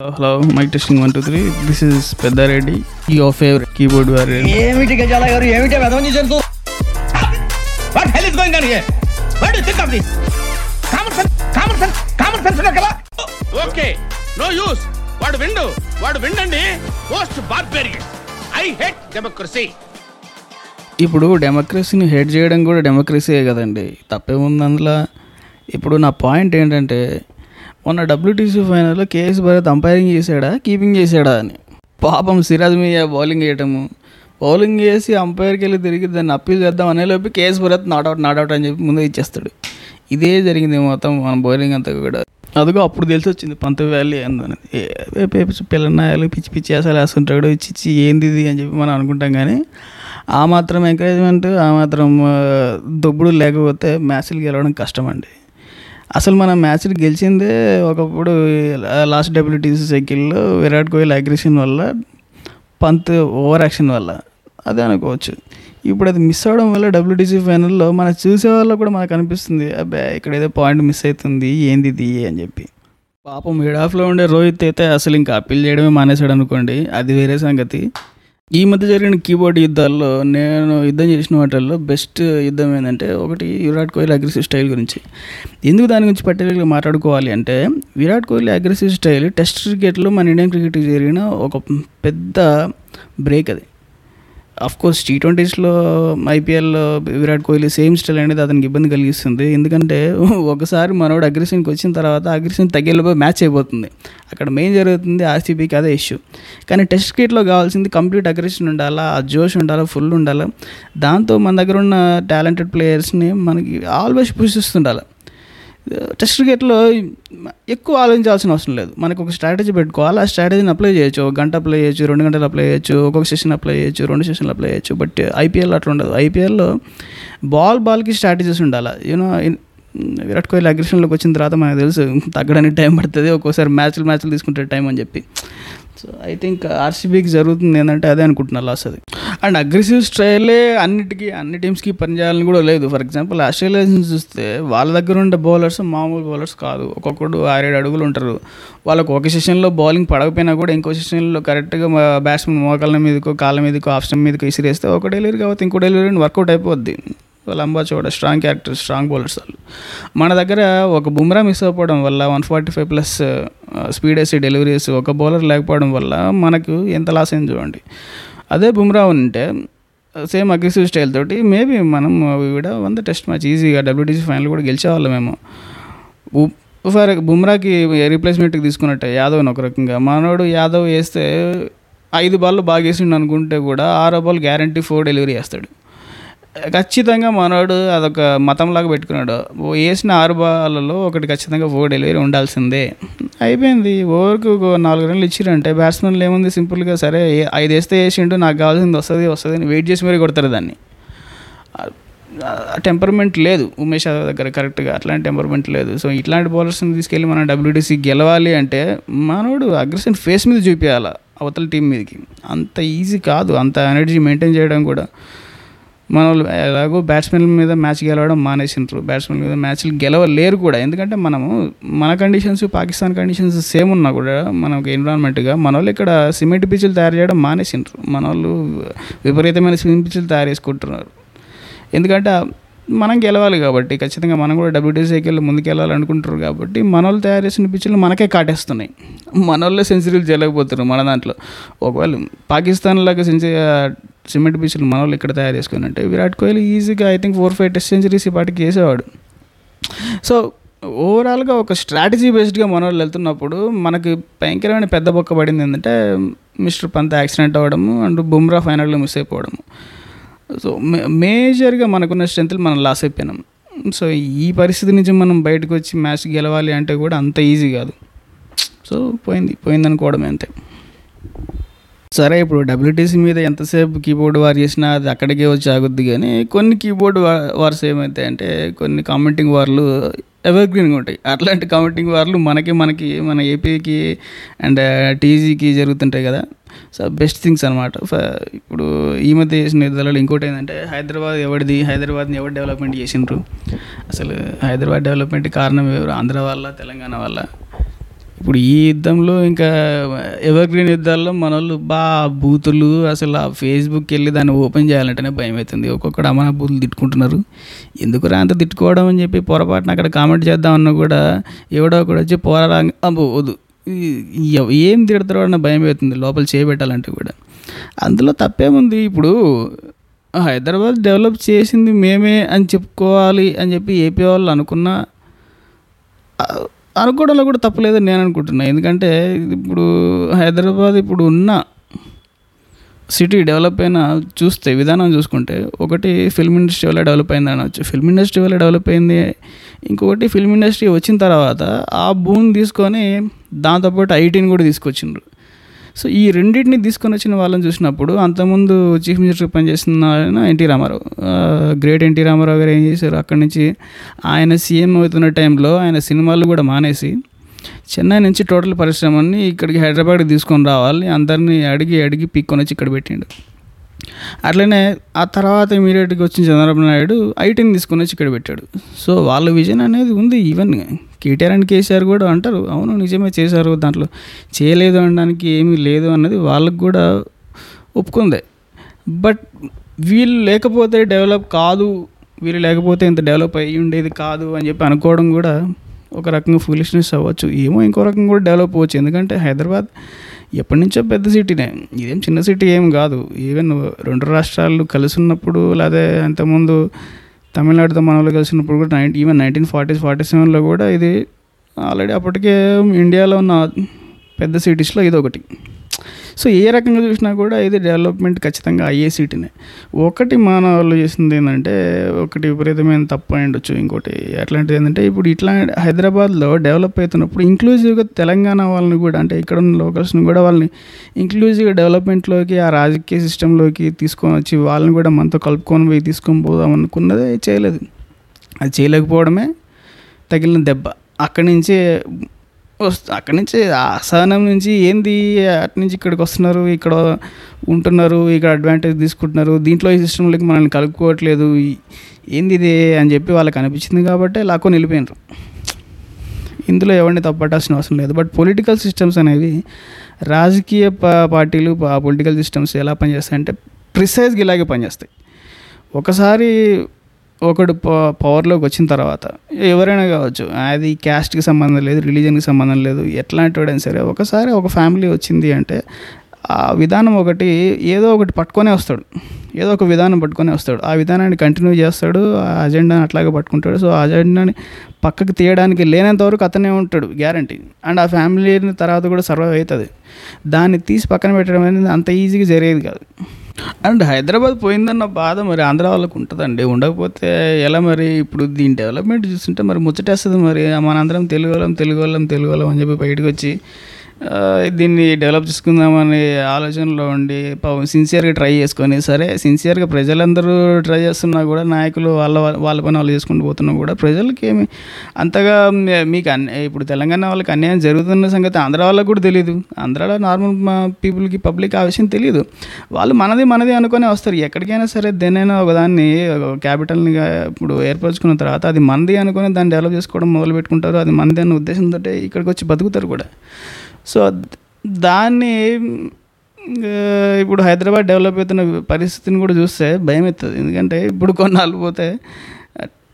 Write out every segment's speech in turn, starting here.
Hello mic testing one two three this is Peddareddy your favourite keyboard warrior ఏమిటి గజాల గారు? ఏమిటి వెదవ what hell is going on here what do think of this common sense common sense common sense ఉన్నా కదా? Okay no use వాడు విండు వాడు విండండి. Post barbarian I hate democracy ఇప్పుడు డెమోక్రసీని హెడ్ చేయడం కూడా డెమోక్రసీయే కదండి. తప్పేముంది అందులో. ఇప్పుడు నా పాయింట్ ఏంటంటే మొన్న డబ్ల్యూటీసీ ఫైనల్లో కేఎస్ భరత్ అంపైరింగ్ చేశాడా? కీపింగ్ చేశాడా అని. పాపం సిరాజ్ మియా బౌలింగ్ వేయటము. బౌలింగ్ చేసి అంపైర్కి వెళ్ళి తిరిగి దాన్ని అప్పీల్ చేద్దాం అనేలోపు KS Bharat not out not out అని చెప్పి ముందు ఇచ్చేస్తాడు. ఇదే జరిగింది మొత్తం మన బౌలింగ్ అంతా కూడా. అదిగో అప్పుడు తెలిసి వచ్చింది పంత వ్యాలీ అందని పిల్లనాయాలు పిచ్చి పిచ్చి వేసాలు వేస్తుంటాడు ఇచ్చి ఇచ్చి ఏంది ఇది అని చెప్పి మనం అనుకుంటాం కానీ ఆ మాత్రం ఎంకరేజ్మెంట్ ఆ మాత్రం ఆ, దొబ్బుడు లేకపోతే మ్యాచ్లు గెలవడం కష్టం అండి అసలు మన మ్యాచ్ గెలిచిందే ఒకప్పుడు లాస్ట్ డబ్ల్యూటీసీ సైకిల్లో విరాట్ కోహ్లీ అగ్రెషన్ వల్ల పంత్ ఓవర్ యాక్షన్ వల్ల. అదే అనుకోవచ్చు. ఇప్పుడు అది మిస్ అవడం వల్ల డబ్ల్యూటీసీ ఫైనల్లో మన చూసే వాళ్ళు కూడా మనకు అనిపిస్తుంది అబ్బా ఇక్కడ ఏదో పాయింట్ మిస్ అవుతుంది ఏంది ఇది అని చెప్పి. పాపం మిడ్ ఆఫ్లో ఉండే రోహిత్ అయితే అసలు ఇంకా అప్పీల్ చేయడమే మానేశాడు అనుకోండి అది వేరే సంగతి. ఈ మధ్య జరిగిన కీబోర్డ్ యుద్ధాల్లో నేను యుద్ధం చేసిన వాటిల్లో బెస్ట్ యుద్ధం ఏంటంటే ఒకటి విరాట్ కోహ్లీ అగ్రెసివ్ స్టైల్ గురించి. ఎందుకు దాని గురించి పర్టికులర్గా మాట్లాడుకోవాలి అంటే Virat Kohli aggressive style test క్రికెట్లో మన ఇండియన్ క్రికెట్కి జరిగిన ఒక పెద్ద బ్రేక్ అది. కోర్స్ టీ ట్వంటీస్లో ఐపీఎల్లో విరాట్ కోహ్లీ సేమ్ స్టైల్ అనేది అతనికి ఇబ్బంది కలిగిస్తుంది. ఎందుకంటే ఒకసారి మనోడు అగ్రెషన్కి వచ్చిన తర్వాత అగ్రెషన్ తగ్గేలోపు మ్యాచ్ అయిపోతుంది. అక్కడ మెయిన్ జరుగుతుంది ఆర్సీబీకి అదే ఇష్యూ కానీ టెస్ట్ క్రికెట్లో కావాల్సింది కంప్లీట్ అగ్రెషన్ ఉండాలా ఆ జోష్ ఉండాలా ఫుల్ ఉండాలా? దాంతో మన దగ్గర ఉన్న టాలెంటెడ్ ప్లేయర్స్ని మనకి ఆల్వేస్ పుషిస్తుండాలి టెస్ట్ క్రికెట్లో ఎక్కువ ఆలోచించాల్సిన అవసరం లేదు. మనకు ఒక స్ట్రాటజీ పెట్టుకోవాలి. ఆ స్ట్రాటజీని అప్లై చేయొచ్చు. ఒక గంట అప్లై చేయొచ్చు. రెండు గంటలు అప్లై చేయొచ్చు. ఒక్కొక్క సెషన్ అప్లై చేయొచ్చు. రెండు సెషన్లు అప్లై చేయొచ్చు. బట్ ఐపీఎల్ అట్లా ఉండదు. ఐపీఎల్లో బాల్ బాల్కి స్ట్రాటజీస్ ఉండాలి. యూనో విరాట్ కోహ్లీ అగ్రెషన్లోకి వచ్చిన తర్వాత మనకు తెలుసు తగ్గడానికి టైం పడుతుంది. ఒక్కోసారి మ్యాచ్లు మ్యాచ్లు తీసుకుంటే టైం అని చెప్పి. సో ఐ థింక్ ఆర్సీబీకి జరుగుతుంది ఏంటంటే అదే అనుకుంటున్నా లాస్ అది. అండ్ అగ్రెసివ్ స్ట్రైలే అన్నిటికీ అన్ని టీమ్స్కి పనిచేయాలని కూడా లేదు. ఫర్ ఎగ్జాంపుల్ ఆస్ట్రేలియన్స్ చూస్తే వాళ్ళ దగ్గర ఉండే బౌలర్స్ మామూలు బౌలర్స్ కాదు. ఒక్కొక్కడు ఆరేడు అడుగులు ఉంటారు. వాళ్ళకు ఒక సెషన్లో బౌలింగ్ పడకపోయినా కూడా ఇంకో సెషన్లో కరెక్ట్గా బ్యాట్స్మెన్ మోకాళ్ళ మీదకో కాళ్ళ మీదకో ఆఫ్ స్టంప్ మీదకో ఇసిరేస్తే ఒక డెలివరీ కాబట్టి ఇంకో డెలివరీ వర్కౌట్ అయిపోద్ది. వాళ్ళ చోడ స్ట్రాంగ్ క్యారెక్టర్ స్ట్రాంగ్ బౌలర్స్ వాళ్ళు. మన దగ్గర ఒక బుమ్రా మిస్ అయిపోవడం వల్ల one forty five plus speed వేసే డెలివరీస్ ఒక బౌలర్ లేకపోవడం వల్ల మనకు ఎంత లాస్ అయింది చూడండి. అదే బుమ్రా ఉంటే సేమ్ అగ్రెసివ్ స్టైల్ తోటి మేబీ మనం కూడా వంద టెస్ట్ మ్యాచ్ ఈజీగా డబ్ల్యూటీసీ ఫైనల్ కూడా గెలిచేవాళ్ళమేమో మేము. ఫర్ బుమ్రాకి రీప్లేస్మెంట్కి తీసుకున్నట్టే యాదవ్ని ఒక రకంగా. మనోడు యాదవ్ వేస్తే ఐదు బాల్ బాగా వేసిండు అనుకుంటే కూడా ఆరో బాల్ గ్యారంటీ ఫోర్ డెలివరీ వేస్తాడు ఖచ్చితంగా మనోడు అదొక మతంలాగా పెట్టుకున్నాడు. ఓ వేసిన ఆరు బాలలో ఒకటి ఖచ్చితంగా ఫోర్ డెలివరీ ఉండాల్సిందే. అయిపోయింది. ఓవర్కి నాలుగు రన్లు ఇచ్చిరంటే బ్యాట్స్మెన్లు ఏముంది సింపుల్గా సరే ఐదు వేస్తే వేసిండు నాకు కావాల్సింది వస్తుంది వస్తుంది అని వెయిట్ చేసి మరీ కొడతారు దాన్ని. టెంపర్మెంట్ లేదు. ఉమేష్ యాదవ్ దగ్గర కరెక్ట్గా అట్లాంటి టెంపర్మెంట్ లేదు. సో ఇట్లాంటి బౌలర్స్ని తీసుకెళ్ళి మనం డబ్ల్యూటీసీ గెలవాలి అంటే మనోడు అగ్రెషన్ ఫేస్ మీద చూపించాలి అవతల టీం మీదకి. అంత ఈజీ కాదు. అంత ఎనర్జీ మెయింటైన్ చేయడం కూడా. మన వాళ్ళు ఎలాగో బ్యాట్స్మెన్ మీద మ్యాచ్ గెలవడం మానేసిండ్రు. బ్యాట్స్మెన్ మీద మ్యాచ్లు గెలవలేరు కూడా. ఎందుకంటే మనము మన కండిషన్స్ పాకిస్తాన్ కండిషన్స్ సేమ్ ఉన్నా కూడా మనకి ఎన్విరాన్మెంట్గా మన వాళ్ళు ఇక్కడ సిమెంట్ పిచ్చులు తయారు చేయడం మానేసిండ్రు. మన వాళ్ళు విపరీతమైన సిమెంట్ పిచ్చులు తయారు చేసుకుంటున్నారు. ఎందుకంటే మనం గెలవాలి కాబట్టి ఖచ్చితంగా మనం కూడా డబ్ల్యూటీసీకి వెళ్ళి ముందుకు కాబట్టి మన వాళ్ళు తయారు చేసిన పిచ్చులు మనకే కాటేస్తున్నాయి. మన వాళ్ళే సెంచరీలు చేయలేకపోతున్నారు మన దాంట్లో. ఒకవేళ పాకిస్తాన్ లాగా సెంచరీ సిమెంట్ పిచ్చులు మన వాళ్ళు ఇక్కడ తయారు చేసుకుని అంటే విరాట్ కోహ్లీ ఈజీగా I think four five test centuries ఈ పాటికి చేసేవాడు. సో ఓవరాల్గా ఒక స్ట్రాటజీ బేస్డ్గా మన వాళ్ళు వెళ్తున్నప్పుడు మనకి భయంకరమైన పెద్ద బొక్క పడింది ఏంటంటే మిస్టర్ పంత్ యాక్సిడెంట్ అవ్వడము అండ్ బుమ్రా ఫైనల్లో మిస్ అయిపోవడము. సో మే మేజర్గా మనకున్న స్ట్రెంత్లు మనం లాస్ అయిపోయినాం. సో ఈ పరిస్థితి నుంచి మనం బయటకు వచ్చి మ్యాచ్ గెలవాలి అంటే కూడా అంత ఈజీ కాదు. సో పోయింది పోయిందనుకోవడం అంతే. సరే ఇప్పుడు డబ్ల్యూటీసీ మీద ఎంతసేపు కీబోర్డ్ వార్ చేసినా అది అక్కడికే వచ్చి ఆగుద్ది కానీ కొన్ని కీబోర్డ్ వార్స్ ఏమైతే అంటే కొన్ని కామెంటింగ్ వార్లు ఎవర్గ్రీన్గా ఉంటాయి. అట్లాంటి కామెంటింగ్ వార్లు మనకి మనకి మన ఏపీకి అండ్ టీజీకి జరుగుతుంటాయి కదా. సో బెస్ట్ థింగ్స్ అనమాట ఇప్పుడు ఈ మధ్య చేసిన యుద్ధాలలో ఇంకోటి ఏంటంటే హైదరాబాద్ ఎవరిది హైదరాబాద్ని ఎవరు డెవలప్మెంట్ చేసిండ్రు? అసలు హైదరాబాద్ డెవలప్మెంట్ కారణం ఎవరు? ఆంధ్ర వల్ల తెలంగాణ వల్ల ఇప్పుడు ఈ యుద్ధంలో ఇంకా ఎవర్ గ్రీన్ యుద్ధాల్లో మన వాళ్ళు బా బూతులు అసలు ఆ ఫేస్బుక్ వెళ్ళి దాన్ని ఓపెన్ చేయాలంటేనే భయం అవుతుంది ఒక్కొక్కడు అమన బూతులు తిట్టుకుంటున్నారు. ఎందుకురా అంత తిట్టుకోవడం అని చెప్పి పొరపాటున అక్కడ కామెంట్ చేద్దామన్నా కూడా ఎవడో ఒకడు వచ్చి పోరా అబ్బో వద్దు. ఏం తిడతారో అన్న భయం అవుతుంది లోపల చేయబెట్టాలంటే కూడా. అందులో తప్పేముంది? ఇప్పుడు హైదరాబాద్ డెవలప్ చేసింది మేమే అని చెప్పుకోవాలి అని చెప్పి ఏపీ వాళ్ళు అనుకున్నా అనుకోవడంలో కూడా తప్పలేదని నేను అనుకుంటున్నా. ఎందుకంటే ఇప్పుడు హైదరాబాద్ ఇప్పుడు ఉన్న సిటీ డెవలప్ అయిన చూస్తే విధానం చూసుకుంటే ఒకటి ఫిల్మ్ ఇండస్ట్రీ వల్ల డెవలప్ అయింది అనవచ్చు ఫిల్మ్ ఇండస్ట్రీ వల్ల డెవలప్ అయింది ఇంకొకటి ఫిల్మ్ ఇండస్ట్రీ వచ్చిన తర్వాత ఆ భూమిని తీసుకొని దాంతోపాటు ఐటీని కూడా తీసుకొచ్చిండ్రు. సో ఈ రెండింటిని తీసుకొని వచ్చిన వాళ్ళని చూసినప్పుడు అంతకుముందు చీఫ్ మినిస్టర్ పనిచేస్తున్న ఆయన NT Rama Rao. Great NT Rama Rao garu ఏం చేశారు? అక్కడి నుంచి ఆయన సీఎం అవుతున్న టైంలో ఆయన సినిమాలు కూడా మానేసి చెన్నై నుంచి టోటల్ పరిశ్రమని ఇక్కడికి హైదరాబాద్కి తీసుకొని రావాలి. అందరినీ అడిగి అడిగి పీక్కొని వచ్చి ఇక్కడ పెట్టిండు. అట్లనే ఆ తర్వాత ఇమీడియట్గా వచ్చిన చంద్రబాబు నాయుడు ఐటీని తీసుకొని వచ్చి ఇక్కడ పెట్టాడు. సో వాళ్ళ విజన్ అనేది ఉంది ఈవెన్. కేటీఆర్ అండ్ కేసీఆర్ కూడా అంటారు అవును నిజమే చేశారు దాంట్లో. చేయలేదు అనడానికి ఏమీ లేదు అన్నది వాళ్ళకు కూడా ఒప్పుకుంది. బట్ వీళ్ళు లేకపోతే డెవలప్ కాదు వీళ్ళు లేకపోతే ఇంత డెవలప్ అయ్యి ఉండేది కాదు అని చెప్పి అనుకోవడం కూడా ఒక రకంగా ఫూలిష్నెస్ అవ్వచ్చు. ఏమో ఇంకో రకంగా కూడా డెవలప్ అవ్వచ్చు. ఎందుకంటే హైదరాబాద్ ఎప్పటి నుంచో పెద్ద సిటీనే. ఇదేం చిన్న సిటీ ఏం కాదు. ఈవెన్ రెండు రాష్ట్రాలు కలిసి ఉన్నప్పుడు లేదా అంతకుముందు తమిళనాడుతో మన వాళ్ళు కలిసినప్పుడు కూడా nine even nineteen forty forty సెవెన్లో కూడా ఇది ఆల్రెడీ అప్పటికే ఇండియాలో ఉన్న పెద్ద సిటీస్లో ఇది ఒకటి సో ఏ రకంగా చూసినా కూడా ఇది డెవలప్మెంట్ ఖచ్చితంగా అయ్యే ఒకటి మన వాళ్ళు చేసింది ఏంటంటే ఒకటి విపరీతమైన తప్పు అయి ఉండొచ్చు. ఇంకోటి అట్లాంటిది ఏంటంటే ఇప్పుడు ఇట్లా హైదరాబాద్లో డెవలప్ అవుతున్నప్పుడు ఇంక్లూజివ్గా తెలంగాణ వాళ్ళని కూడా అంటే ఇక్కడ ఉన్న లోకల్స్ని కూడా వాళ్ళని ఇంక్లూజివ్గా డెవలప్మెంట్లోకి ఆ రాజకీయ సిస్టంలోకి తీసుకొని వచ్చి వాళ్ళని కూడా మనతో కలుపుకొని పోయి తీసుకొని పోదాం అనుకున్నదే చేయలేదు. అది చేయలేకపోవడమే తగిలిన దెబ్బ. అక్కడి నుంచి అక్కడి నుంచి ఆ అసహనం నుంచి ఏంది అటు నుంచి ఇక్కడికి వస్తున్నారు ఇక్కడ ఉంటున్నారు ఇక్కడ అడ్వాంటేజ్ తీసుకుంటున్నారు దీంట్లో ఈ సిస్టంలోకి మనల్ని కలుపుకోవట్లేదు ఏంది ఇది అని చెప్పి వాళ్ళకి అనిపించింది కాబట్టి లాక్కొని వెళ్ళిపోయినారు. ఇందులో ఎవరిని తప్పట్టాల్సిన అవసరం లేదు. బట్ పొలిటికల్ సిస్టమ్స్ అనేవి రాజకీయ పా- పార్టీలు పొలిటికల్ సిస్టమ్స్ ఎలా పనిచేస్తాయంటే ప్రిసైజ్గా ఇలాగే పనిచేస్తాయి. ఒకసారి ఒకడు ప- పవర్లోకి వచ్చిన తర్వాత ఎవరైనా కావచ్చు అది క్యాస్ట్కి సంబంధం లేదు రిలీజన్కి సంబంధం లేదు ఎట్లాంటి వాడైనా సరే ఒకసారి ఒక ఫ్యామిలీ వచ్చింది అంటే ఆ విధానం ఒకటి ఏదో ఒకటి పట్టుకొనే వస్తాడు. ఏదో ఒక విధానం పట్టుకొని వస్తాడు. ఆ విధానాన్ని కంటిన్యూ చేస్తాడు ఆ అజెండాని అట్లాగే పట్టుకుంటాడు. సో ఆ అజెండాని పక్కకు తీయడానికి లేనంత వరకు అతనే ఉంటాడు గ్యారంటీ అండ్ ఆ ఫ్యామిలీని తర్వాత కూడా సర్వైవ్ అవుతుంది. దాన్ని తీసి పక్కన పెట్టడం అనేది అంత ఈజీగా జరిగేది కాదు. అండ్ హైదరాబాద్ పోయిందన్న బాధ మరి ఆంధ్ర వాళ్ళకు ఉంటుందండి. ఉండకపోతే ఎలా మరి ఇప్పుడు దీని డెవలప్మెంట్ చూస్తుంటే మరి ముచ్చటేస్తుంది మరి మనందరం తెలుగు వాళ్ళం తెలుగు వాళ్ళం తెలుగు వాళ్ళం అని చెప్పి బయటకు వచ్చి దీన్ని డెవలప్ చేసుకుందామనే ఆలోచనలో ఉండి సిన్సియర్గా ట్రై చేసుకొని సరే సిన్సియర్గా ప్రజలందరూ ట్రై చేస్తున్నా కూడా నాయకులు వాళ్ళ వాళ్ళ పని వాళ్ళు చేసుకుంటూ పోతున్నా కూడా ప్రజలకి ఏమి అంతగా మీకు అన్ని ఇప్పుడు తెలంగాణ వాళ్ళకి అన్యాయం జరుగుతున్న సంగతి ఆంధ్ర వాళ్ళకి కూడా తెలియదు ఆంధ్రాలో నార్మల్ మా పీపుల్కి పబ్లిక్ ఆ విషయం తెలియదు వాళ్ళు మనది మనది అనుకొని వస్తారు. ఎక్కడికైనా సరే దేనైనా ఒకదాన్ని క్యాపిటల్ని ఇప్పుడు ఏర్పరచుకున్న తర్వాత అది మనది అనుకొని దాన్ని డెవలప్ చేసుకోవడం మొదలు పెట్టుకుంటారు అది మనది అన్న ఉద్దేశంతో ఇక్కడికి వచ్చి బతుకుతారు కూడా. సో దాన్ని ఇప్పుడు హైదరాబాద్ డెవలప్ అవుతున్న పరిస్థితిని కూడా చూస్తే భయం అవుతుంది ఎందుకంటే ఇప్పుడు కొన్నాళ్ళు పోతే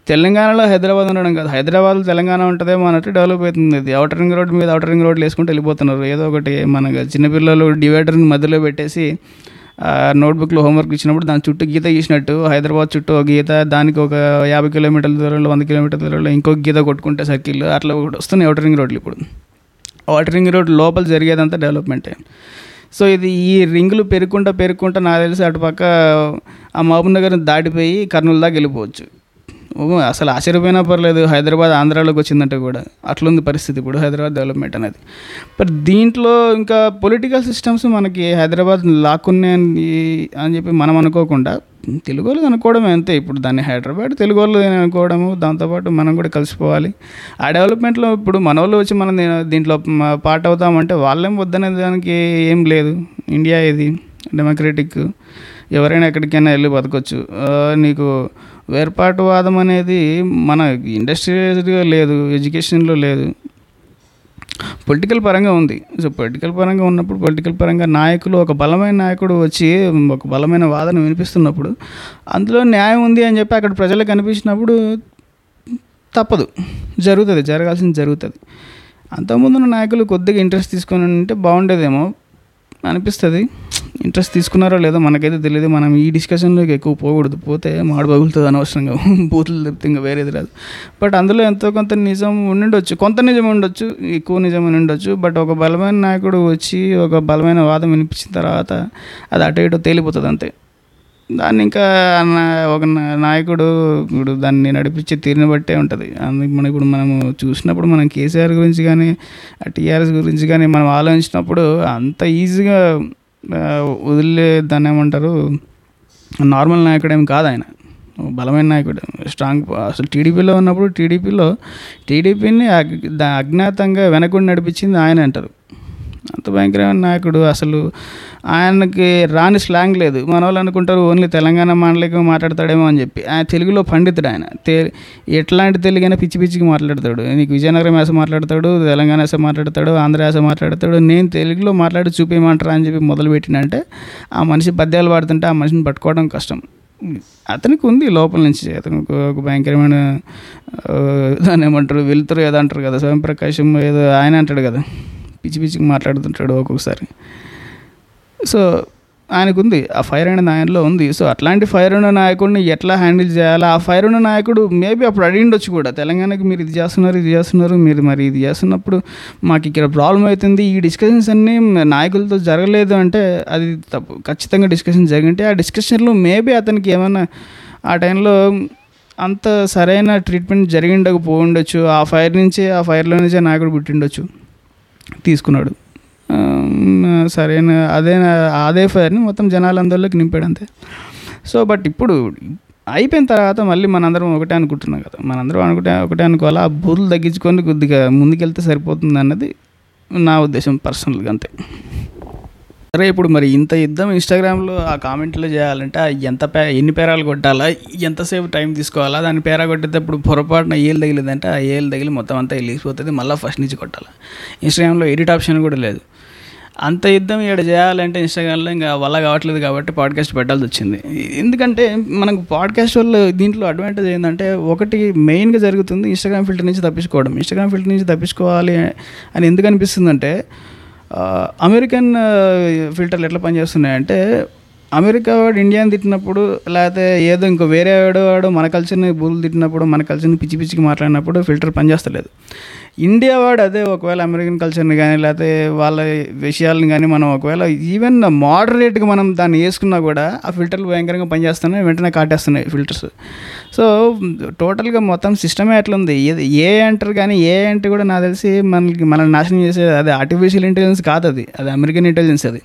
తెలంగాణలో హైదరాబాద్ ఉండడం కాదు. హైదరాబాద్ తెలంగాణ ఉంటుందేమో అన్నట్టు డెవలప్ అవుతుంది. ఇది అవుటర్ రింగ్ రోడ్ మీద అవుటర్ రింగ్ రోడ్లు వేసుకుంటూ వెళ్ళిపోతున్నారు. ఏదో ఒకటి మన చిన్నపిల్లలు డివైడర్ని మధ్యలో పెట్టేసి నోట్బుక్లో హోంవర్క్ ఇచ్చినప్పుడు దాని చుట్టూ గీత గీసినట్టు హైదరాబాద్ చుట్టూ ఒక గీత దానికి ఒక యాభై కిలోమీటర్ల దూరంలో వంద కిలోమీటర్ల దూరంలో ఇంకొక గీత కొట్టుకుంటే సర్కిల్ అట్లా కూడా వస్తున్నాయి అవుటర్ రింగ్ రోడ్లు ఇప్పుడు. అవుటర్ రింగ్ రోడ్ లోపల జరిగేదంతా డెవలప్మెంటే. సో ఇది ఈ రింగులు పెరుక్కుంటా పెరుక్కుంటా నాకు తెలిసి అటుపక్క ఆ మహబూబ్ నగర్ని దాటిపోయి కర్నూలు దాకా వెళ్ళిపోవచ్చు. అసలు ఆశ్చర్యపోయినా పర్లేదు హైదరాబాద్ ఆంధ్రాలోకి వచ్చిందంటే కూడా అట్లుంది పరిస్థితి ఇప్పుడు హైదరాబాద్ డెవలప్మెంట్ అనేది. బట్ దీంట్లో ఇంకా పొలిటికల్ సిస్టమ్స్ మనకి హైదరాబాద్ లాక్కున్నాయని అని చెప్పి మనం అనుకోకుండా తెలుగు వాళ్ళు అనుకోవడమే అంతే. ఇప్పుడు దాన్ని హైదరాబాద్ తెలుగు వాళ్ళు అనుకోవడము దాంతోపాటు మనం కూడా కలిసిపోవాలి. ఆ డెవలప్మెంట్లో ఇప్పుడు మన వాళ్ళు వచ్చి మనం దీంట్లో పార్ట్ అవుతామంటే వాళ్ళేం వద్దనే దానికి ఏం లేదు. ఇండియా ఇది డెమోక్రటిక్. ఎవరైనా ఎక్కడికైనా వెళ్ళి బతకొచ్చు. నీకు వేర్పాటువాదం అనేది మన ఇండస్ట్రియల్గా లేదు ఎడ్యుకేషన్లో లేదు. పొలిటికల్ పరంగా ఉంది. సో పొలిటికల్ పరంగా ఉన్నప్పుడు పొలిటికల్ పరంగా నాయకులు ఒక బలమైన నాయకుడు వచ్చి ఒక బలమైన వాదన వినిపిస్తున్నప్పుడు అందులో న్యాయం ఉంది అని చెప్పి అక్కడ ప్రజలకు కనిపించినప్పుడు తప్పదు. జరుగుతుంది జరగాల్సింది జరుగుతుంది. అంతకుముందున్న నాయకులు కొద్దిగా ఇంట్రెస్ట్ తీసుకొని ఉంటే బాగుండేదేమో. అనిపిస్తుంది. ఇంట్రెస్ట్ తీసుకున్నారో లేదో మనకైతే తెలియదు మనం ఈ డిస్కషన్లోకి ఎక్కువ పోకూడదు. పోతే మాడు పగులుతుంది అనవసరంగా. బూతులు తప్పితే ఇంకా వేరేది రాదు. బట్ అందులో ఎంతో కొంత నిజం ఉండుండొచ్చు. కొంత నిజం ఉండొచ్చు ఎక్కువ నిజం ఉండొచ్చు బట్ ఒక బలమైన నాయకుడు వచ్చి ఒక బలమైన వాదం వినిపించిన తర్వాత అది అటు ఇటు తేలిపోతుంది అంతే. దాన్ని ఇంకా ఒక నాయకుడు ఇప్పుడు దాన్ని నడిపించే తీరుని బట్టే ఉంటుంది. అందుకు మనం ఇప్పుడు మనము చూసినప్పుడు మనం కేసీఆర్ గురించి కానీ టీఆర్ఎస్ గురించి కానీ మనం ఆలోచించినప్పుడు అంత ఈజీగా వదిలే దాన్ని ఏమంటారు నార్మల్ నాయకుడు ఏమి కాదు ఆయన. బలమైన నాయకుడు. స్ట్రాంగ్ అసలు టీడీపీలో ఉన్నప్పుడు టీడీపీలో టీడీపీని అజ్ఞాతంగా వెనకుండా నడిపించింది ఆయన అంటారు. అంత భయంకరమైన నాయకుడు అసలు. ఆయనకి రాని స్లాంగ్ లేదు. మన వాళ్ళు అనుకుంటారు ఓన్లీ తెలంగాణ మాండలికం మాట్లాడతాడేమో అని చెప్పి. ఆయన తెలుగులో పండితుడు ఆయన. తె ఎట్లాంటి తెలుగైనా పిచ్చి పిచ్చికి మాట్లాడతాడు. నీకు విజయనగరం యాస మాట్లాడతాడు తెలంగాణ యాస మాట్లాడతాడు ఆంధ్ర యాస మాట్లాడతాడు. నేను తెలుగులో మాట్లాడి చూపించమంటారా అని చెప్పి మొదలుపెట్టినంటే ఆ మనిషి పద్యాలు పాడుతుంటే ఆ మనిషిని పట్టుకోవడం కష్టం. అతనికి ఉంది లోపల నుంచి. అతనికి ఒక భయంకరమైన దాన్ని ఏమంటారు వెలుతురు ఏదో అంటారు కదా స్వయం ప్రకాశం ఏదో ఆయన అంటాడు కదా. పిచ్చి పిచ్చికి మాట్లాడుతుంటాడు ఒక్కొక్కసారి. సో ఆయనకుంది. ఆ ఫైర్ అనే ఆయనలో ఉంది. సో అట్లాంటి ఫైర్ ఉన్న నాయకుడిని ఎట్లా హ్యాండిల్ చేయాలి? ఆ ఫైర్ ఉన్న నాయకుడు మేబీ అప్పుడు అడిగిండొచ్చు కూడా. తెలంగాణకి మీరు ఇది చేస్తున్నారు ఇది చేస్తున్నారు మీరు మరి ఇది చేస్తున్నప్పుడు మాకు ఇక్కడ ప్రాబ్లం అవుతుంది. ఈ డిస్కషన్స్ అన్నీ నాయకులతో జరగలేదు అంటే అది తప్పు. ఖచ్చితంగా డిస్కషన్ జరిగింటే ఆ డిస్కషన్లో మేబీ అతనికి ఏమైనా ఆ టైంలో అంత సరైన ట్రీట్మెంట్ జరిగిండకపోఉండొచ్చు ఆ ఫైర్ నుంచే ఆ ఫైర్లో నుంచే నాయకుడు పుట్టిండొచ్చు. తీసుకున్నాడు. ఆమ్, సరైన అదే అదే ఫైర్ని మొత్తం జనాలందరిలోకి నింపాడు అంతే. సో బట్ ఇప్పుడు అయిపోయిన తర్వాత మళ్ళీ మనందరం ఒకటే అనుకుంటున్నాం కదా. మనందరం అనుకుంటే ఒకటే అనుకోవాలా? ఆ బూర్లు తగ్గించుకొని కొద్దిగా ముందుకెళ్తే సరిపోతుంది అన్నది నా ఉద్దేశం పర్సనల్గా అంతే. సరే ఇప్పుడు మరి ఇంత యుద్ధం ఇన్స్టాగ్రామ్లో ఆ కామెంట్లో చేయాలంటే ఆ ఎంత పే ఎన్ని పేరాలు కొట్టాలా ఎంతసేపు టైం తీసుకోవాలా దాని పేరా కొట్టేటప్పుడు పొరపాటున ఏళ్ళు తగిలిందంటే ఆ ఏళ్ళు తగిలి మొత్తం అంతా వెళ్ళిపోతుంది మళ్ళీ ఫస్ట్ నుంచి కొట్టాలి. ఇన్స్టాగ్రామ్లో ఎడిట్ ఆప్షన్ కూడా లేదు. అంత యుద్ధం ఇక్కడ చేయాలంటే ఇన్స్టాగ్రామ్లో ఇంకా వల్ల కావట్లేదు కాబట్టి పాడ్కాస్ట్ పెట్టాల్సి వచ్చింది. ఎందుకంటే మనకు పాడ్కాస్ట్ వల్ల దీంట్లో అడ్వాంటేజ్ ఏంటంటే ఒకటి మెయిన్గా జరుగుతుంది ఇన్స్టాగ్రామ్ ఫిల్టర్ నుంచి తప్పించుకోవడం. ఇన్స్టాగ్రామ్ ఫిల్టర్ నుంచి తప్పించుకోవాలి అని ఎందుకు అనిపిస్తుందంటే అమెరికన్ ఫిల్టర్లు ఎట్లా పనిచేస్తున్నాయంటే అమెరికా వాడు ఇండియాని తిట్టినప్పుడు లేకపోతే ఏదో ఇంకో వేరే వాడు వాడు మన కల్చర్ని బూలు తిట్టినప్పుడు మన కల్చర్ని పిచ్చి పిచ్చికి మాట్లాడినప్పుడు ఫిల్టర్ పనిచేస్తలేదు ఇండియా వాడు అదే ఒకవేళ అమెరికన్ కల్చర్ని కానీ లేకపోతే వాళ్ళ విషయాలను కానీ మనం ఒకవేళ ఈవెన్ మోడరేట్గా మనం దాన్ని వేసుకున్నా కూడా ఆ ఫిల్టర్లు భయంకరంగా పనిచేస్తున్నాయి వెంటనే కాటేస్తున్నాయి ఫిల్టర్స్. సో టోటల్గా మొత్తం సిస్టమే అట్లా ఉంది ఏది ఏ అంటారు కానీ ఏ అంటే కూడా నాకు తెలిసి మనకి మనల్ని నాశనం చేసేది అది ఆర్టిఫిషియల్ ఇంటెలిజెన్స్ కాదు అది. అది అమెరికన్ ఇంటెలిజెన్స్ అది.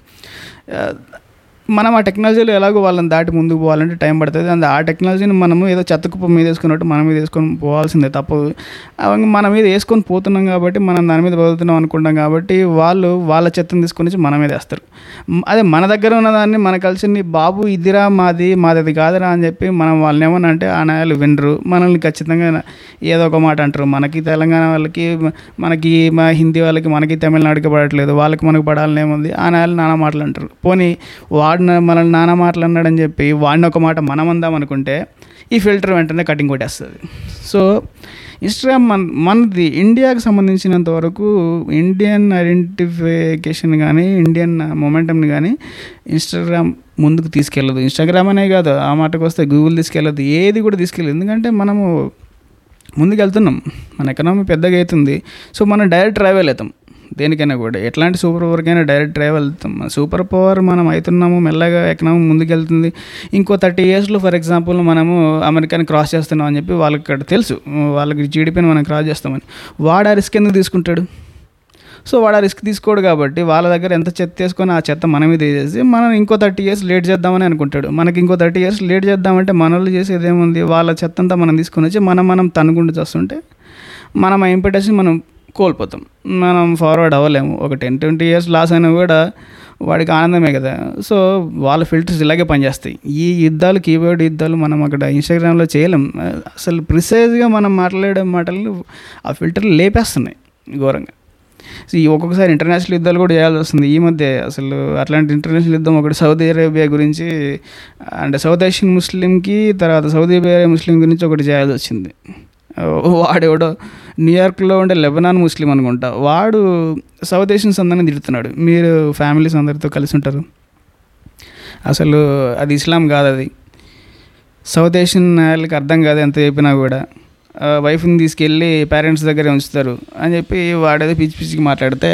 మనం ఆ టెక్నాలజీలో ఎలాగో వాళ్ళని దాటి ముందుకు పోవాలంటే టైం పడుతుంది. అండ్ ఆ టెక్నాలజీని మనము ఏదో చెత్త కుప్ప మీద వేసుకున్నట్టు మన మీద వేసుకొని పోవాల్సిందే తప్పదు. అవి మన మీద వేసుకొని పోతున్నాం కాబట్టి మనం దాని మీద బతుకుతున్నాం అనుకుంటాం కాబట్టి వాళ్ళు వాళ్ళ చెత్తను తీసుకొని మన మీద వేస్తారు. అదే మన దగ్గర ఉన్నదాన్ని మన కలిసి బాబు ఇదిరా మాది మాది అది కాదురా అని చెప్పి మనం వాళ్ళని ఏమన్నా అంటే ఆ నాయాలు వినరు. మనల్ని ఖచ్చితంగా ఏదో ఒక మాట అంటారు. మనకి తెలంగాణ వాళ్ళకి మనకి మా హిందీ వాళ్ళకి మనకి తమిళనాడుకి పడట్లేదు. వాళ్ళకి మనకు పడాలని ఏముంది ఆ నాయాలు నానా మాటలు అంటారు. పోనీ వాడు వాడు మనల్ని నానా మాటలు అన్నాడని చెప్పి వాడిని ఒక మాట మనం అందాం అనుకుంటే ఈ ఫిల్టర్ వెంటనే కటింగ్ కొట్టేస్తుంది. సో ఇన్స్టాగ్రామ్ మన మనది ఇండియాకి సంబంధించినంత వరకు ఇండియన్ ఐడెంటిఫికేషన్ కానీ ఇండియన్ మొమెంటమ్ని కానీ ఇన్స్టాగ్రామ్ ముందుకు తీసుకెళ్ళదు. ఇన్స్టాగ్రామ్ అనే కాదు ఆ మాటకు వస్తే గూగుల్ తీసుకెళ్ళదు ఏది కూడా తీసుకెళ్ళదు. ఎందుకంటే మనము ముందుకు వెళ్తున్నాం మన ఎకనామీ పెద్దగా అవుతుంది. సో మనం డైరెక్ట్ ట్రావెల్ అవుతాం. దేనికైనా కూడా. ఎట్లాంటి సూపర్ పవర్కైనా డైరెక్ట్ ట్రావెల్ సూపర్ పవర్ మనం అవుతున్నాము మెల్లగా ఎకనామీ ముందుకెళ్తుంది. ఇంకో థర్టీ ఇయర్స్లో ఫర్ ఎగ్జాంపుల్ మనము అమెరికాని క్రాస్ చేస్తున్నాం అని చెప్పి వాళ్ళకి అక్కడ తెలుసు. వాళ్ళకి జీడిపిని మనం క్రాస్ చేస్తామని. వాడు ఆ రిస్క్ ఎందుకు తీసుకుంటాడు? సో వాడు ఆ రిస్క్ తీసుకోడు కాబట్టి వాళ్ళ దగ్గర ఎంత చెత్త తీసుకొని ఆ చెత్త మన మీద వేసేసి మనం ఇంకో థర్టీ ఇయర్స్ లేట్ చేద్దామని అనుకుంటాడు. మనకి ఇంకో థర్టీ ఇయర్స్ లేట్ చేద్దామంటే మన వాళ్ళు చేసేది ఏముంది? వాళ్ళ చెత్త అంతా మనం తీసుకొని వచ్చి మనం మనం తనుకుంటూ చేస్తుంటే మనం ఆ ఇంపెటెన్స్ మనం కోల్పోతాం. మనం ఫార్వర్డ్ అవ్వలేము. ఒక టెన్ ట్వంటీ ఇయర్స్ లాస్ అయినా కూడా వాడికి ఆనందమే కదా. సో వాళ్ళ ఫిల్టర్స్ ఇలాగే పనిచేస్తాయి. ఈ యుద్ధాలు కీబోర్డ్ యుద్ధాలు మనం అక్కడ ఇన్స్టాగ్రామ్లో చేయలేం. అసలు ప్రిసైజ్గా మనం మాట్లాడే మాటలు ఆ ఫిల్టర్లు లేపేస్తున్నాయి ఘోరంగా. సో ఈ ఒక్కొక్కసారి ఇంటర్నేషనల్ యుద్ధాలు కూడా చేయాల్సి వస్తుంది. ఈ మధ్య అసలు అట్లాంటి ఇంటర్నేషనల్ యుద్ధం ఒకటి సౌదీ అరేబియా గురించి అంటే సౌత్ ఏషియన్ ముస్లింకి తర్వాత సౌదీ అరేబియా ముస్లిం గురించి ఒకటి చేయాల్సి వచ్చింది. వాడెవడో న్యూయార్క్లో ఉండే లెబనాన్ ముస్లిం అనుకుంటా. వాడు సౌత్ ఏషియన్స్ అందరినీ తిడుతున్నాడు. మీరు ఫ్యామిలీస్ అందరితో కలిసి ఉంటారు. అసలు అది ఇస్లాం కాదు అది. సౌత్ ఏషియన్ వాళ్ళకి అర్థం కాదు ఎంత చెప్పినా కూడా. వైఫ్ని తీసుకెళ్ళి పేరెంట్స్ దగ్గరే ఉంచుతారు అని చెప్పి వాడేదో పిచ్చి పిచ్చికి మాట్లాడితే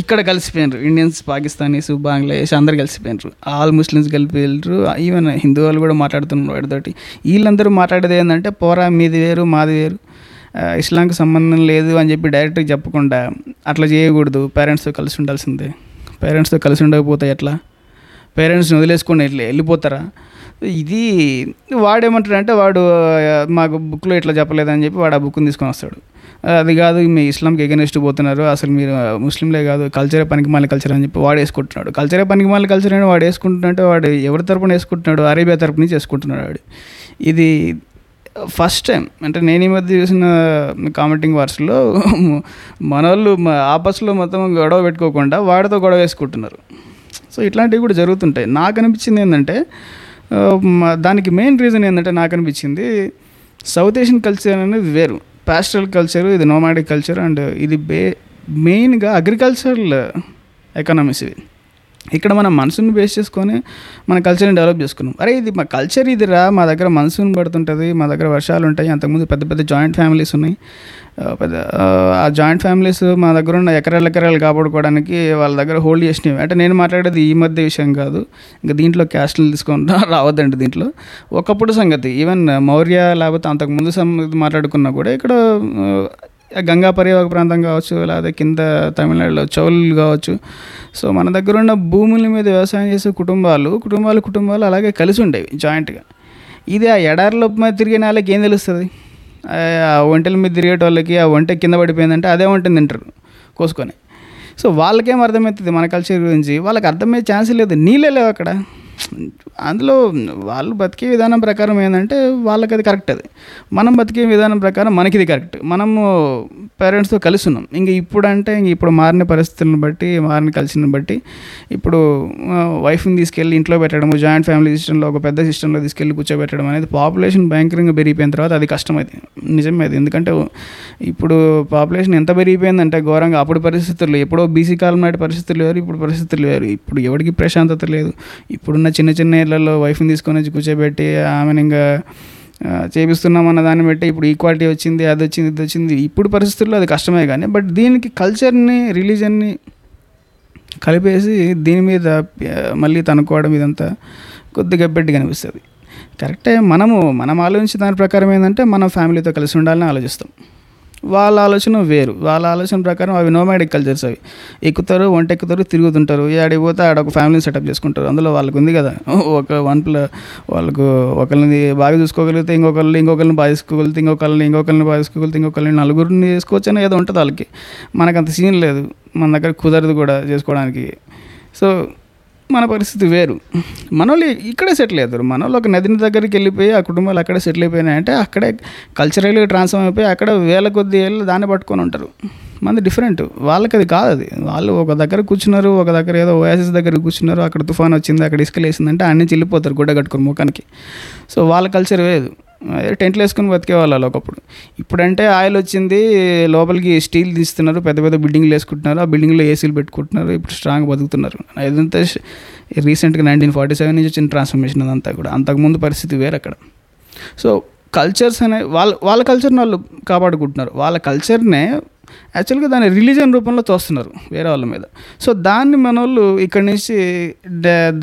ఇక్కడ కలిసిపోయినారు. ఇండియన్స్ పాకిస్తానీస్ బంగ్లాదేశ్ అందరు కలిసిపోయినారు. ఆల్ ముస్లిమ్స్ కలిపిపోయారు ఈవెన్ హిందూ వాళ్ళు కూడా మాట్లాడుతున్నారు వాడితోటి. వీళ్ళందరూ మాట్లాడేది ఏంటంటే పోరా మీది వేరు మాది వేరు. ఇస్లాంకి సంబంధం లేదు అని చెప్పి డైరెక్ట్గా చెప్పకుండా అట్లా చేయకూడదు. పేరెంట్స్తో కలిసి ఉండాల్సిందే. పేరెంట్స్తో కలిసి ఉండకపోతే ఎట్లా? పేరెంట్స్ని వదిలేసుకొని వెళ్ళి వెళ్ళిపోతారా? ఇది వాడేమంటాడంటే వాడు మాకు బుక్లో ఇట్లా చెప్పలేదని చెప్పి వాడు ఆ బుక్ని తీసుకొని వస్తాడు. అది కాదు మీ ఇస్లాంకి ఎగనెస్ట్ పోతున్నారు అసలు మీరు ముస్లింలే కాదు కల్చరే పనికి మాలి కల్చర్ అని చెప్పి వాడు వేసుకుంటున్నాడు. కల్చరే పనికి మాలి కల్చర్ అని వాడు వేసుకుంటున్నట్టే వాడు ఎవరి తరపున వేసుకుంటున్నాడు అరేబియా తరపు నుంచి వేసుకుంటున్నాడు వాడు. ఇది ఫస్ట్ టైం అంటే నేను ఈ మధ్య చూసిన కామెంటింగ్ వార్స్లో మన వాళ్ళు ఆపస్లో మొత్తం గొడవ పెట్టుకోకుండా వాడితో గొడవ వేసుకుంటున్నారు. సో ఇట్లాంటివి కూడా జరుగుతుంటాయి. నాకు అనిపించింది ఏంటంటే Um, దానికి మెయిన్ రీజన్ ఏంటంటే నాకు అనిపించింది సౌత్ ఏషియన్ కల్చర్ అనేది వేరు. పాస్టల్ కల్చర్ ఇది నోమాడిక్ కల్చర్ అండ్ ఇది బే మెయిన్గా అగ్రికల్చరల్ ఎకనామిక్స్ ఇవి. ఇక్కడ మనం మనసుని బేస్ చేసుకొని మన కల్చర్ని డెవలప్ చేసుకున్నాం. అరే ఇది మా కల్చర్ ఇదిరా మా దగ్గర మనసుని పడుతుంటుంది మా దగ్గర వర్షాలు ఉంటాయి అంతకుముందు పెద్ద పెద్ద జాయింట్ ఫ్యామిలీస్ ఉన్నాయి. పెద్ద ఆ, జాయింట్ ఫ్యామిలీస్ మా దగ్గర ఉన్న ఎకరాలు ఎకరాలు కాపాడుకోవడానికి వాళ్ళ దగ్గర హోల్డ్ చేసినవి. అంటే నేను మాట్లాడేది ఈ మధ్య విషయం కాదు. ఇంకా దీంట్లో క్యాస్ట్లు తీసుకొని రావద్దండి దీంట్లో. ఒకప్పుడు సంగతి ఈవెన్ మౌర్య లేకపోతే అంతకుముందు సం మాట్లాడుకున్నా కూడా ఇక్కడ గంగా పర్యావక ప్రాంతం కావచ్చు లేదా కింద తమిళనాడులో చౌలు కావచ్చు. సో మన దగ్గర ఉన్న భూముల మీద వ్యవసాయం చేసే కుటుంబాలు కుటుంబాలు కుటుంబాలు అలాగే కలిసి ఉండేవి జాయింట్గా. ఇది ఆ ఎడారిలో మీద తిరిగిన వాళ్ళకి ఏం తెలుస్తుంది? ఆ ఒంటెల మీద తిరిగేటోళ్ళకి ఆ వంట కింద పడిపోయిందంటే అదే వంటని తింటారు కోసుకొని. సో వాళ్ళకేం అర్థమవుతుంది మన కల్చర్ గురించి? వాళ్ళకి అర్థమయ్యే ఛాన్స్ లేదు. నీళ్ళే లేవు అక్కడ. అందులో వాళ్ళు బతికే విధానం ప్రకారం ఏంటంటే వాళ్ళకి అది కరెక్ట్ అది. మనం బతికే విధానం ప్రకారం మనకి ఇది కరెక్ట్. మనము పేరెంట్స్తో కలిసి ఉన్నాం ఇంక ఇప్పుడు అంటే ఇంక ఇప్పుడు మారిన పరిస్థితులను బట్టి మారిన కలిసిన బట్టి ఇప్పుడు వైఫ్ని తీసుకెళ్ళి ఇంట్లో పెట్టడము జాయింట్ ఫ్యామిలీ సిస్టంలో ఒక పెద్ద సిస్టంలో తీసుకెళ్ళి కూర్చోబెట్టడం అనేది పాపులేషన్ భయంకరంగా పెరిగిపోయిన తర్వాత అది కష్టమైంది నిజమే అది. ఎందుకంటే ఇప్పుడు పాపులేషన్ ఎంత పెరిగిపోయిందంటే ఘోరంగా అప్పుడు పరిస్థితులు ఎప్పుడో బీసీ కాలం నాటి పరిస్థితులు వేరు ఇప్పుడు పరిస్థితులు వేరు. ఇప్పుడు ఎవరికి ప్రశాంతత లేదు. ఇప్పుడున్న చిన్న చిన్న ఇళ్ళలో వైఫ్ని తీసుకొని వచ్చి కూర్చోబెట్టి ఆమెను ఇంకా ఆ, చేపిస్తున్నాం అన్న దాన్ని బట్టి ఇప్పుడు ఈక్వాలిటీ వచ్చింది అది వచ్చింది ఇది వచ్చింది. ఇప్పుడు పరిస్థితుల్లో అది కష్టమే కానీ బట్ దీనికి కల్చర్ని రిలీజన్ని కలిపేసి దీని మీద మళ్ళీ తనుకోవడం ఇదంతా కొద్దిగా బెడ్డి కనిపిస్తుంది కరెక్టే మనము మనం ఆలోచించిన దాని ప్రకారం ఏంటంటే మనం ఫ్యామిలీతో కలిసి ఉండాలని ఆలోచిస్తాం. వాళ్ళ ఆలోచన వేరు. వాళ్ళ ఆలోచన ప్రకారం అవి నోమాడిక్ కల్చర్స్ అవి. ఎక్కుతారు వంట ఎక్కుతారు తిరుగుతుంటారు. ఏ ఆడికి పోతే ఆడ ఒక ఫ్యామిలీని సెటప్ చేసుకుంటారు. అందులో వాళ్ళకు ఉంది కదా. ఒక వన్ ప్ల వాళ్ళకు ఒకరిని బాగా చూసుకోగలిగితే ఇంకొకరిని ఇంకొకరిని బాగా చూసుకోగలిగితే ఇంకొకరిని ఇంకొకరిని బాగా చూసుకోగలిగితే ఇంకొకరిని నలుగురిని చేసుకోవచ్చు అని ఏదో ఉంటుంది వాళ్ళకి. మనకు అంత సీన్ లేదు. మన దగ్గర కుదరదు కూడా చేసుకోవడానికి. సో మన పరిస్థితి వేరు. మనోళ్ళు ఇక్కడే సెటిల్ అవుతారు. మనోళ్ళు ఒక నదిని దగ్గరికి వెళ్ళిపోయి ఆ కుటుంబాలు అక్కడే సెటిల్ అయిపోయినాయంటే అక్కడే కల్చరల్గా ట్రాన్స్ఫార్మ్ అయిపోయి అక్కడ వేల కొద్ది ఏళ్ళు దాన్ని పట్టుకొని ఉంటారు. మంది డిఫరెంట్ వాళ్ళకి అది కాదు అది. వాళ్ళు ఒక దగ్గర కూర్చున్నారు ఒక దగ్గర ఏదో ఓయాసిస్ దగ్గర కూర్చున్నారు అక్కడ తుఫాన్ వచ్చింది అక్కడ ఇసుకలు వేసిందంటే అన్ని చిల్లిపోతారు గుడ్డ కట్టుకుని ముఖానికి. సో వాళ్ళ కల్చర్ వేదు టెంట్లు వేసుకుని బతికే వాళ్ళు ఒకప్పుడు. ఇప్పుడంటే ఆయిల్ వచ్చింది లోపలికి స్టీల్ తీస్తున్నారు పెద్ద పెద్ద బిల్డింగ్లు వేసుకుంటున్నారు ఆ బిల్డింగ్లో ఏసీలు పెట్టుకుంటున్నారు ఇప్పుడు స్ట్రాంగ్ బతుకుతున్నారు. ఇదంతా రీసెంట్గా నైన్టీన్ ఫార్టీ సెవెన్ నుంచి వచ్చిన ట్రాన్స్ఫర్మేషన్ అదంతా కూడా. అంతకుముందు పరిస్థితి వేరు అక్కడ. సో కల్చర్స్ అనే వాళ్ళ వాళ్ళ కల్చర్ని వాళ్ళు కాపాడుకుంటున్నారు. వాళ్ళ కల్చర్నే యాక్చువల్గా దాన్ని రిలీజన్ రూపంలో తోస్తున్నారు వేరే వాళ్ళ మీద. సో దాన్ని మన వాళ్ళు ఇక్కడి నుంచి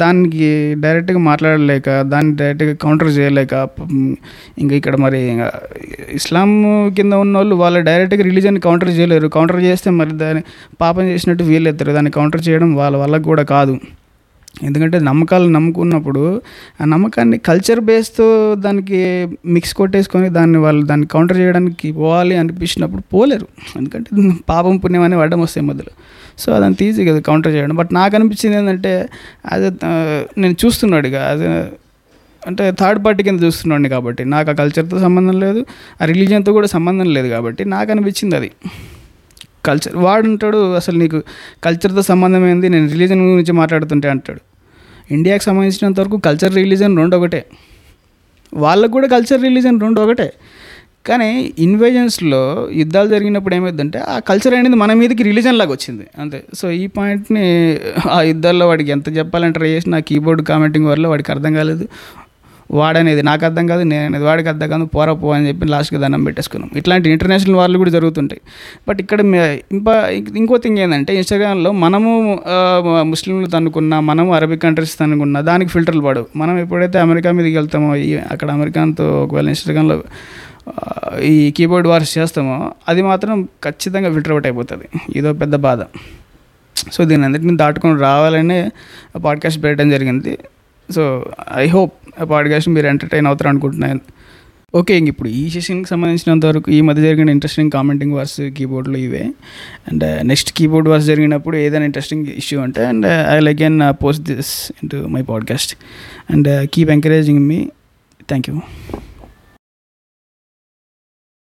దానికి డైరెక్ట్గా మాట్లాడలేక దాన్ని డైరెక్ట్గా కౌంటర్ చేయలేక ఇంకా ఇక్కడ మరి ఇంకా ఇస్లాం కింద ఉన్న వాళ్ళు వాళ్ళు డైరెక్ట్గా రిలీజన్ కౌంటర్ చేయలేరు. కౌంటర్ చేస్తే మరి దాన్ని పాపం చేసినట్టు వీళ్ళు ఎత్తారు దాన్ని కౌంటర్ చేయడం వాళ్ళ వల్ల కూడా కాదు. ఎందుకంటే నమ్మకాలు నమ్ముకున్నప్పుడు ఆ నమ్మకాన్ని కల్చర్ బేస్తో దానికి మిక్స్ కొట్టేసుకొని దాన్ని వాళ్ళు దాన్ని కౌంటర్ చేయడానికి పోవాలి అనిపించినప్పుడు పోలేరు. ఎందుకంటే పాపం పుణ్యం అని అడ్డం వస్తాయి మధ్యలో. సో అదంత ఈజీ కదా కౌంటర్ చేయడం. బట్ నాకు అనిపించింది ఏంటంటే అది నేను చూస్తున్నాడు ఇక. అది అంటే థర్డ్ పార్టీ కింద చూస్తున్నాడు కాబట్టి నాకు ఆ కల్చర్తో సంబంధం లేదు ఆ రిలీజియన్తో కూడా సంబంధం లేదు కాబట్టి నాకు అనిపించింది అది. కల్చర్ వాడు అంటాడు అసలు నీకు కల్చర్తో సంబంధం ఏంది? నేను రిలీజన్ గురించి మాట్లాడుతుంటే అంటాడు. ఇండియాకి సంబంధించినంత వరకు కల్చర్ రిలీజన్ రెండు ఒకటే. వాళ్ళకు కూడా కల్చర్ రిలీజన్ రెండు ఒకటే. కానీ ఇన్వేజన్స్లో యుద్ధాలు జరిగినప్పుడు ఏమైందంటే ఆ కల్చర్ అనేది మన మీదకి రిలీజన్ లాగా వచ్చింది. అంతే. సో ఈ పాయింట్ని ఆ యుద్ధాల్లో వాడికి ఎంత చెప్పాలని ట్రై చేసి నా కీబోర్డ్ కామెంటింగ్ వల్ల వాడికి అర్థం కాలేదు. వాడనేది నాకు అర్థం కాదు నేను వాడికి అర్థం కాదు పోరాపో అని చెప్పి లాస్ట్కి దండం పెట్టేసుకున్నాం. ఇట్లాంటి ఇంటర్నేషనల్ వాళ్ళు కూడా జరుగుతుంటాయి. బట్ ఇక్కడ ఇంకా ఇంకో థింగ్ ఏంటంటే ఇన్స్టాగ్రామ్లో మనము ముస్లింలు తనుకున్నా మనము అరబిక్ కంట్రీస్ తనుకున్నా దానికి ఫిల్టర్లు పడవు. మనం ఎప్పుడైతే అమెరికా మీదకి వెళ్తామో అక్కడ అమెరికాతో ఒకవేళ ఇన్స్టాగ్రామ్లో ఈ కీబోర్డ్ వార్స్ చేస్తామో అది మాత్రం ఖచ్చితంగా ఫిల్టర్ అవుట్ అయిపోతుంది. ఇదో పెద్ద బాధ. సో దీని అందరిని దాటుకొని రావాలనే పాడ్కాస్ట్ పెట్టడం జరిగింది. సో ఐ హోప్ ఆ పాడ్కాస్ట్ మీరు ఎంటర్టైన్ అవుతారు అనుకుంటున్నాను ఓకే ఇంక ఇప్పుడు ఈ సెషన్కి సంబంధించినంత వరకు ఈ మధ్య జరిగిన ఇంట్రెస్టింగ్ కామెంటింగ్ వర్స్ కీబోర్డ్లో ఇవే. అండ్ నెక్స్ట్ కీబోర్డ్ వర్స్ జరిగినప్పుడు ఏదైనా ఇంట్రెస్టింగ్ ఇష్యూ అంటే and I like post this into my podcast and keep encouraging me thank you